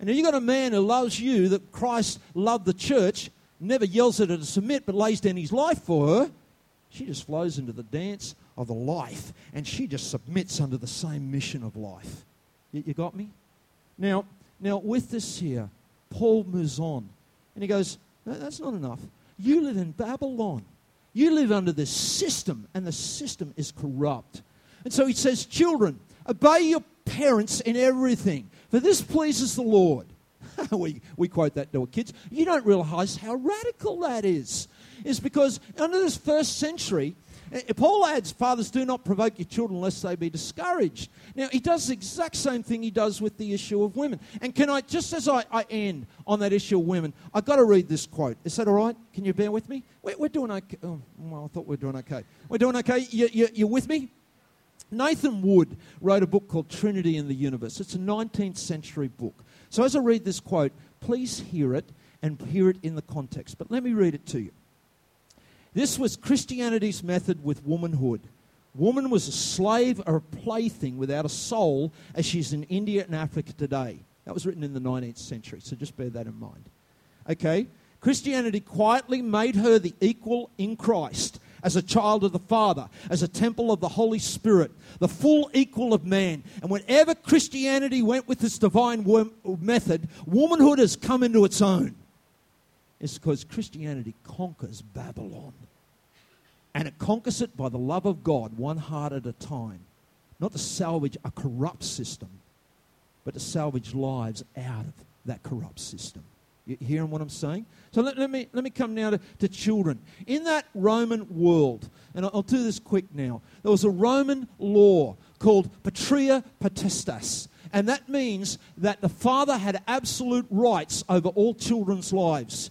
And if you've got a man who loves you, that Christ loved the church, never yells at her to submit, but lays down his life for her, she just flows into the dance of the life. And she just submits under the same mission of life. You, you got me? Now, now, with this here, Paul moves on. And he goes, That's not enough. You live in Babylon. You live under this system, and the system is corrupt. And so he says, Children, obey your parents in everything, for this pleases the Lord. we, we quote that to our kids. You don't realize how radical that is. Is because under this first century, Eh, eh, Paul adds, Fathers, do not provoke your children lest they be discouraged. Now, he does the exact same thing he does with the issue of women. And can I, just as I, I end on that issue of women, I've got to read this quote. Is that all right? Can you bear with me? We're, we're doing okay. Oh, well, I thought we were doing okay. We're doing okay. You, you, you're with me? Nathan Wood wrote a book called Trinity in the Universe. It's a 19th century book. So as I read this quote, please hear it and hear it in the context. But let me read it to you. This was Christianity's method with womanhood. Woman was a slave or a plaything without a soul, as she's in India and Africa today. That was written in the 19th century, so just bear that in mind. Okay? Christianity quietly made her the equal in Christ as a child of the Father, as a temple of the Holy Spirit, the full equal of man. And whenever Christianity went with this divine method, womanhood has come into its own. It's because Christianity conquers Babylon. And it conquers it by the love of God, one heart at a time. Not to salvage a corrupt system, but to salvage lives out of that corrupt system. You hearing what I'm saying? So let, let, me, let me come now to, to children. In that Roman world, and I'll, I'll do this quick now, there was a Roman law called patria potestas. And that means that the father had absolute rights over all children's lives.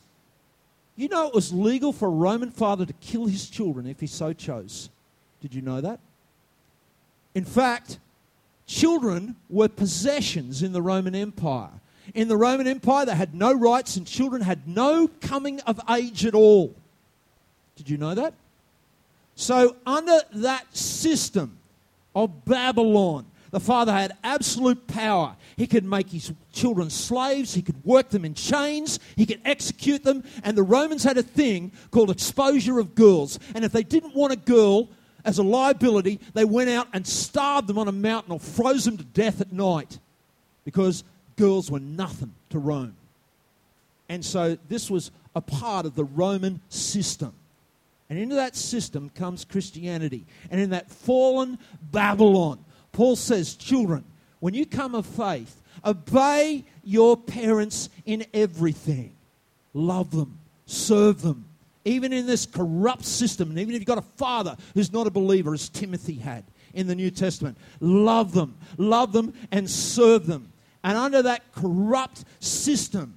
You know, it was legal for a Roman father to kill his children if he so chose. Did you know that? In fact, children were possessions in the Roman Empire. In the Roman Empire, they had no rights and children had no coming of age at all. Did you know that? So, under that system of Babylon, the father had absolute power. He could make his children slaves, he could work them in chains, he could execute them. And the Romans had a thing called exposure of girls. And if they didn't want a girl as a liability, they went out and starved them on a mountain or froze them to death at night because girls were nothing to Rome. And so this was a part of the Roman system. And into that system comes Christianity. And in that fallen Babylon, Paul says, Children, when you come of faith, obey your parents in everything. love them, serve them. Even in this corrupt system, and even if you've got a father who's not a believer, as Timothy had in the New Testament, love them, love them, and serve them. And under that corrupt system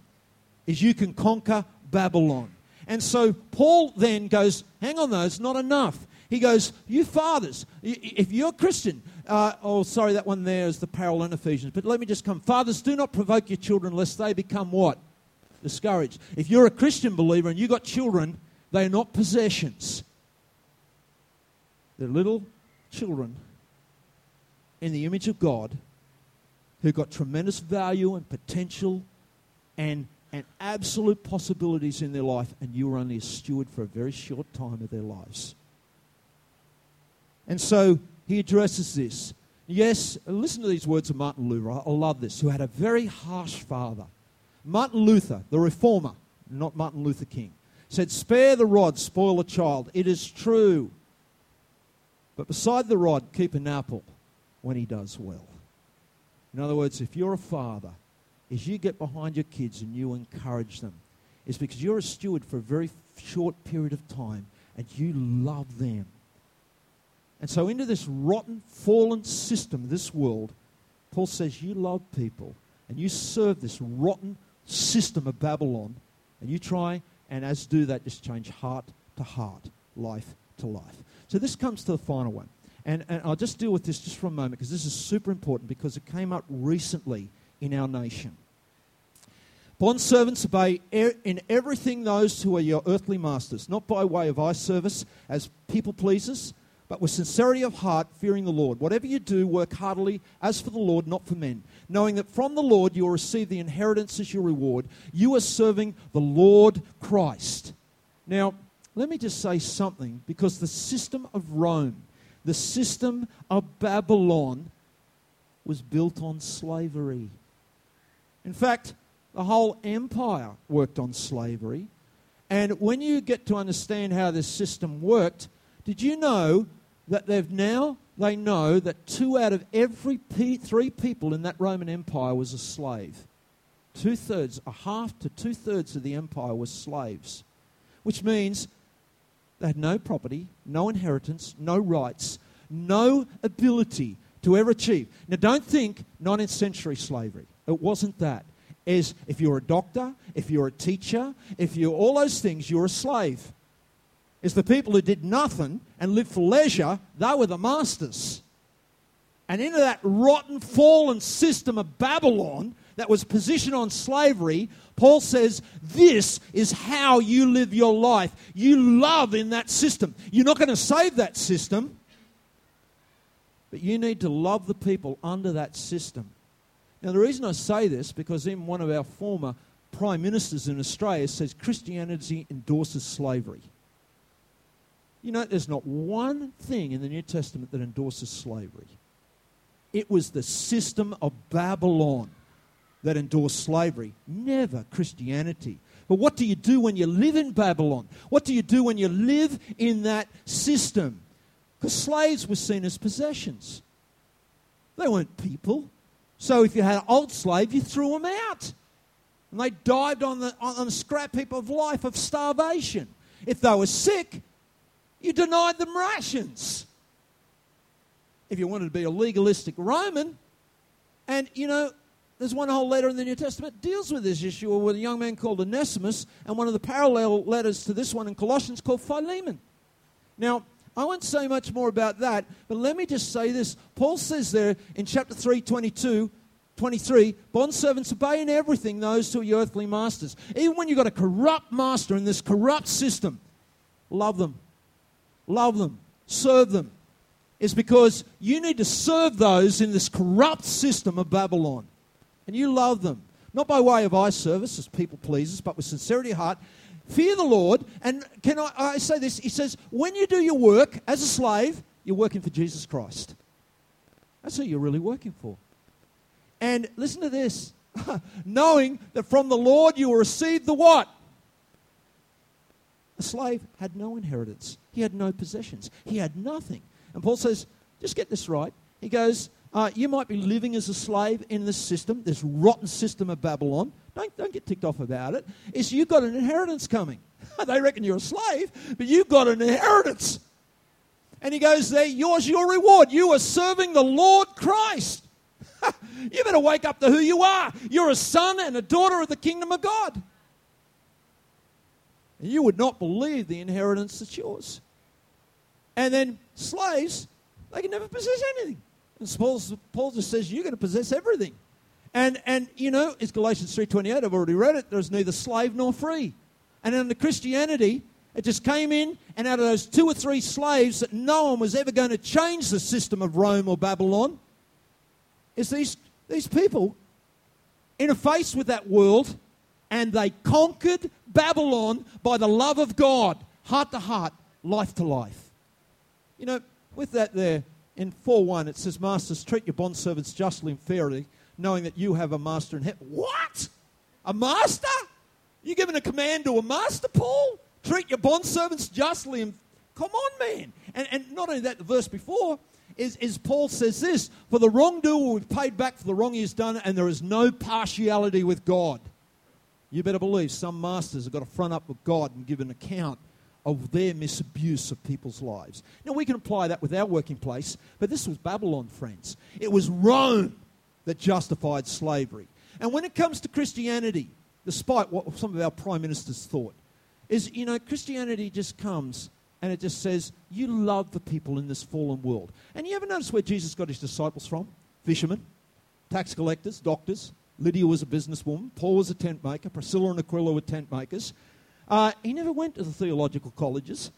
is you can conquer Babylon. And so Paul then goes, hang on though, it's not enough. He goes, you fathers, if you're a Christian, uh, oh, sorry, that one there is the parallel in Ephesians. But let me just come. Fathers, do not provoke your children lest they become what? Discouraged. If you're a Christian believer and you've got children, they are not possessions. They're little children in the image of God who've got tremendous value and potential and, and absolute possibilities in their life, and you are only a steward for a very short time of their lives. And so he addresses this. Yes, listen to these words of Martin Luther. I love this, who had a very harsh father. Martin Luther, the reformer, not Martin Luther King, said, Spare the rod, spoil the child. It is true. But beside the rod, keep an apple when he does well. In other words, if you're a father, as you get behind your kids and you encourage them, it's because you're a steward for a very short period of time and you love them. And so, into this rotten, fallen system, this world, Paul says, You love people and you serve this rotten system of Babylon, and you try and, as do that, just change heart to heart, life to life. So, this comes to the final one. And, and I'll just deal with this just for a moment because this is super important because it came up recently in our nation. Bond servants obey in everything those who are your earthly masters, not by way of eye service as people pleasers but with sincerity of heart, fearing the Lord. Whatever you do, work heartily as for the Lord, not for men, knowing that from the Lord you will receive the inheritance as your reward. You are serving the Lord Christ. Now, let me just say something because the system of Rome, the system of Babylon, was built on slavery. In fact, the whole empire worked on slavery. And when you get to understand how this system worked, did you know that they've now they know that two out of every p- three people in that Roman Empire was a slave. Two thirds, a half to two thirds of the empire was slaves, which means they had no property, no inheritance, no rights, no ability to ever achieve. Now, don't think 19th century slavery. It wasn't that. Is if you're a doctor, if you're a teacher, if you're all those things, you're a slave is the people who did nothing and lived for leisure, they were the masters. And into that rotten, fallen system of Babylon that was positioned on slavery, Paul says, This is how you live your life. You love in that system. You're not going to save that system, but you need to love the people under that system. Now, the reason I say this, because even one of our former prime ministers in Australia says Christianity endorses slavery. You know, there's not one thing in the New Testament that endorses slavery. It was the system of Babylon that endorsed slavery, never Christianity. But what do you do when you live in Babylon? What do you do when you live in that system? Because slaves were seen as possessions, they weren't people. So if you had an old slave, you threw them out. And they died on the, on the scrap heap of life of starvation. If they were sick, you denied them rations. If you wanted to be a legalistic Roman, and you know, there's one whole letter in the New Testament deals with this issue with a young man called Onesimus, and one of the parallel letters to this one in Colossians called Philemon. Now, I won't say much more about that, but let me just say this. Paul says there in chapter 3, 22, 23, bondservants obey in everything those who are your earthly masters. Even when you've got a corrupt master in this corrupt system, love them love them, serve them, is because you need to serve those in this corrupt system of Babylon. And you love them, not by way of eye service as people pleasers, but with sincerity of heart. Fear the Lord. And can I, I say this? He says, when you do your work as a slave, you're working for Jesus Christ. That's who you're really working for. And listen to this knowing that from the Lord you will receive the what? A slave had no inheritance, he had no possessions, he had nothing. And Paul says, just get this right. He goes, Uh, you might be living as a slave in this system, this rotten system of Babylon. Don't, don't get ticked off about it. It's you've got an inheritance coming. they reckon you're a slave, but you've got an inheritance. And he goes there, yours your reward. You are serving the Lord Christ. you better wake up to who you are. You're a son and a daughter of the kingdom of God. You would not believe the inheritance that's yours. And then slaves, they can never possess anything. And Paul, Paul just says you're going to possess everything. And, and you know, it's Galatians 3.28, I've already read it. There's neither slave nor free. And under Christianity, it just came in, and out of those two or three slaves that no one was ever going to change the system of Rome or Babylon, is these, these people interfaced with that world and they conquered Babylon by the love of God, heart to heart, life to life. You know, with that there, in 4 1, it says, Masters, treat your bondservants justly and fairly, knowing that you have a master in heaven. What? A master? You giving a command to a master, Paul? Treat your bondservants justly and come on, man. And, and not only that, the verse before is, is Paul says this For the wrongdoer will be paid back for the wrong he has done, and there is no partiality with God. You better believe some masters have got to front up with God and give an account of their misabuse of people's lives. Now, we can apply that with our working place, but this was Babylon, friends. It was Rome that justified slavery. And when it comes to Christianity, despite what some of our prime ministers thought, is, you know, Christianity just comes and it just says, you love the people in this fallen world. And you ever notice where Jesus got his disciples from? Fishermen, tax collectors, doctors. Lydia was a businesswoman. Paul was a tent maker. Priscilla and Aquila were tent makers. Uh, he never went to the theological colleges.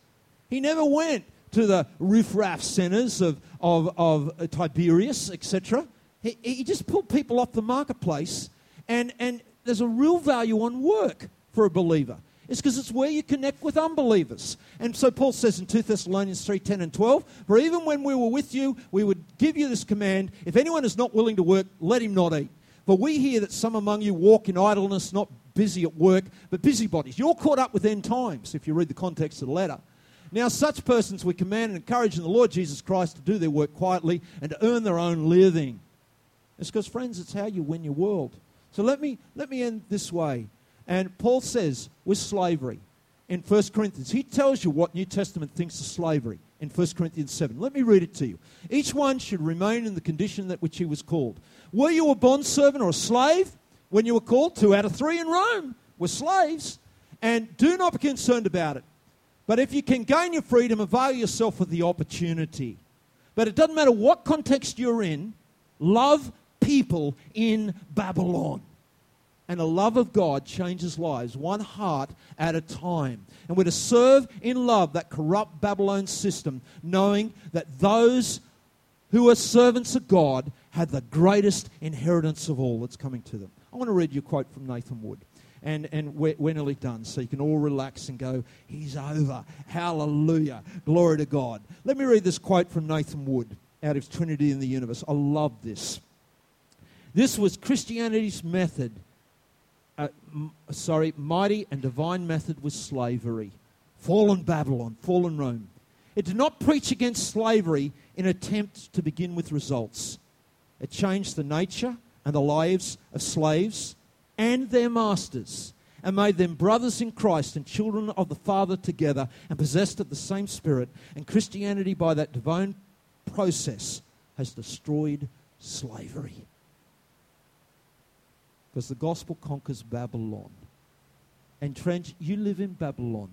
He never went to the riffraff centers of, of, of Tiberias, etc. He, he just pulled people off the marketplace, and, and there's a real value on work for a believer. It's because it's where you connect with unbelievers. And so Paul says in 2 Thessalonians 3 10 and 12, For even when we were with you, we would give you this command if anyone is not willing to work, let him not eat. For we hear that some among you walk in idleness, not busy at work, but busybodies. You're caught up with end times if you read the context of the letter. Now, such persons we command and encourage in the Lord Jesus Christ to do their work quietly and to earn their own living. It's because, friends, it's how you win your world. So let me, let me end this way. And Paul says with slavery in 1 Corinthians, he tells you what New Testament thinks of slavery in 1 Corinthians 7. Let me read it to you. Each one should remain in the condition that which he was called. Were you a bondservant or a slave when you were called? Two out of three in Rome were slaves. And do not be concerned about it. But if you can gain your freedom, avail yourself of the opportunity. But it doesn't matter what context you're in, love people in Babylon. And the love of God changes lives, one heart at a time. And we're to serve in love that corrupt Babylon system, knowing that those who are servants of God have the greatest inheritance of all that's coming to them. I want to read you a quote from Nathan Wood. And, and we're, we're nearly done, so you can all relax and go, He's over. Hallelujah. Glory to God. Let me read this quote from Nathan Wood out of Trinity in the Universe. I love this. This was Christianity's method uh, sorry, mighty and divine method was slavery. Fallen Babylon, fallen Rome. It did not preach against slavery in attempt to begin with results. It changed the nature and the lives of slaves and their masters and made them brothers in Christ and children of the Father together and possessed of the same Spirit. And Christianity, by that divine process, has destroyed slavery because the gospel conquers Babylon. And Trench, you live in Babylon.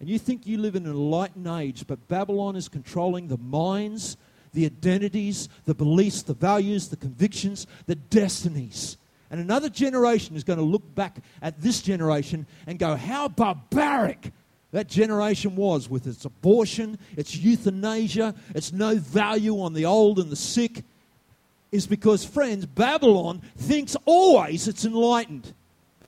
And you think you live in an enlightened age, but Babylon is controlling the minds, the identities, the beliefs, the values, the convictions, the destinies. And another generation is going to look back at this generation and go, how barbaric that generation was with its abortion, its euthanasia, its no value on the old and the sick is because, friends, Babylon thinks always it's enlightened.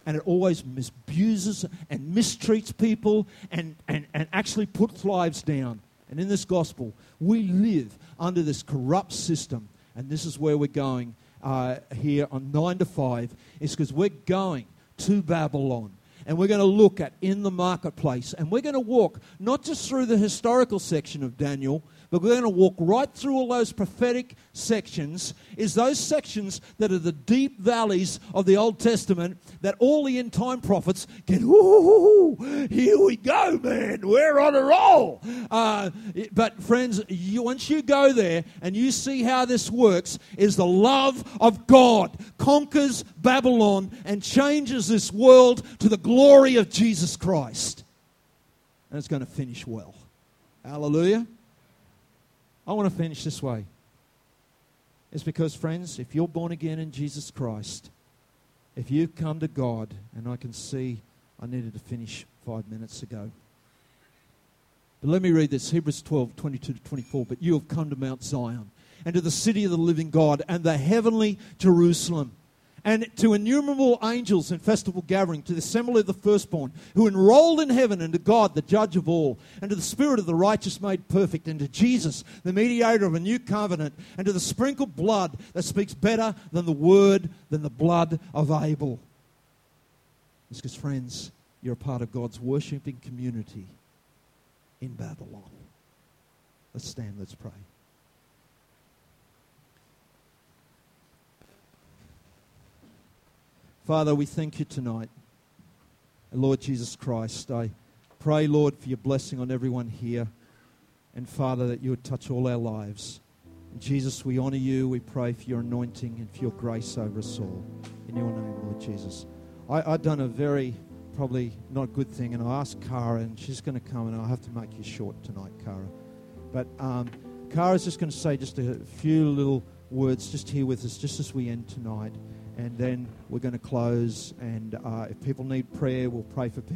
And it always misabuses and mistreats people and, and, and actually puts lives down. And in this gospel, we live under this corrupt system. And this is where we're going uh, here on 9 to 5, is because we're going to Babylon and we're going to look at in the marketplace. And we're going to walk not just through the historical section of Daniel, but we're going to walk right through all those prophetic sections, is those sections that are the deep valleys of the Old Testament that all the end time prophets get, ooh, here we go, man, we're on a roll. Uh, but friends, you, once you go there and you see how this works, is the love of God conquers Babylon and changes this world to the glory of Jesus Christ. And it's going to finish well. Hallelujah. I want to finish this way. It's because, friends, if you're born again in Jesus Christ, if you've come to God, and I can see I needed to finish five minutes ago. But let me read this Hebrews 12, 22 to 24. But you have come to Mount Zion and to the city of the living God and the heavenly Jerusalem and to innumerable angels in festival gathering, to the assembly of the firstborn, who enrolled in heaven, and to God, the judge of all, and to the Spirit of the righteous made perfect, and to Jesus, the mediator of a new covenant, and to the sprinkled blood that speaks better than the word, than the blood of Abel. It's because, friends, you're a part of God's worshiping community in Babylon. Let's stand, let's pray. Father, we thank you tonight. Lord Jesus Christ, I pray, Lord, for your blessing on everyone here. And Father, that you would touch all our lives. And Jesus, we honor you. We pray for your anointing and for your grace over us all. In your name, Lord Jesus. I've done a very, probably not good thing, and I asked Cara, and she's going to come, and I'll have to make you short tonight, Cara. But um, Cara's just going to say just a few little words just here with us, just as we end tonight and then we're going to close. And uh, if people need prayer, we'll pray for people.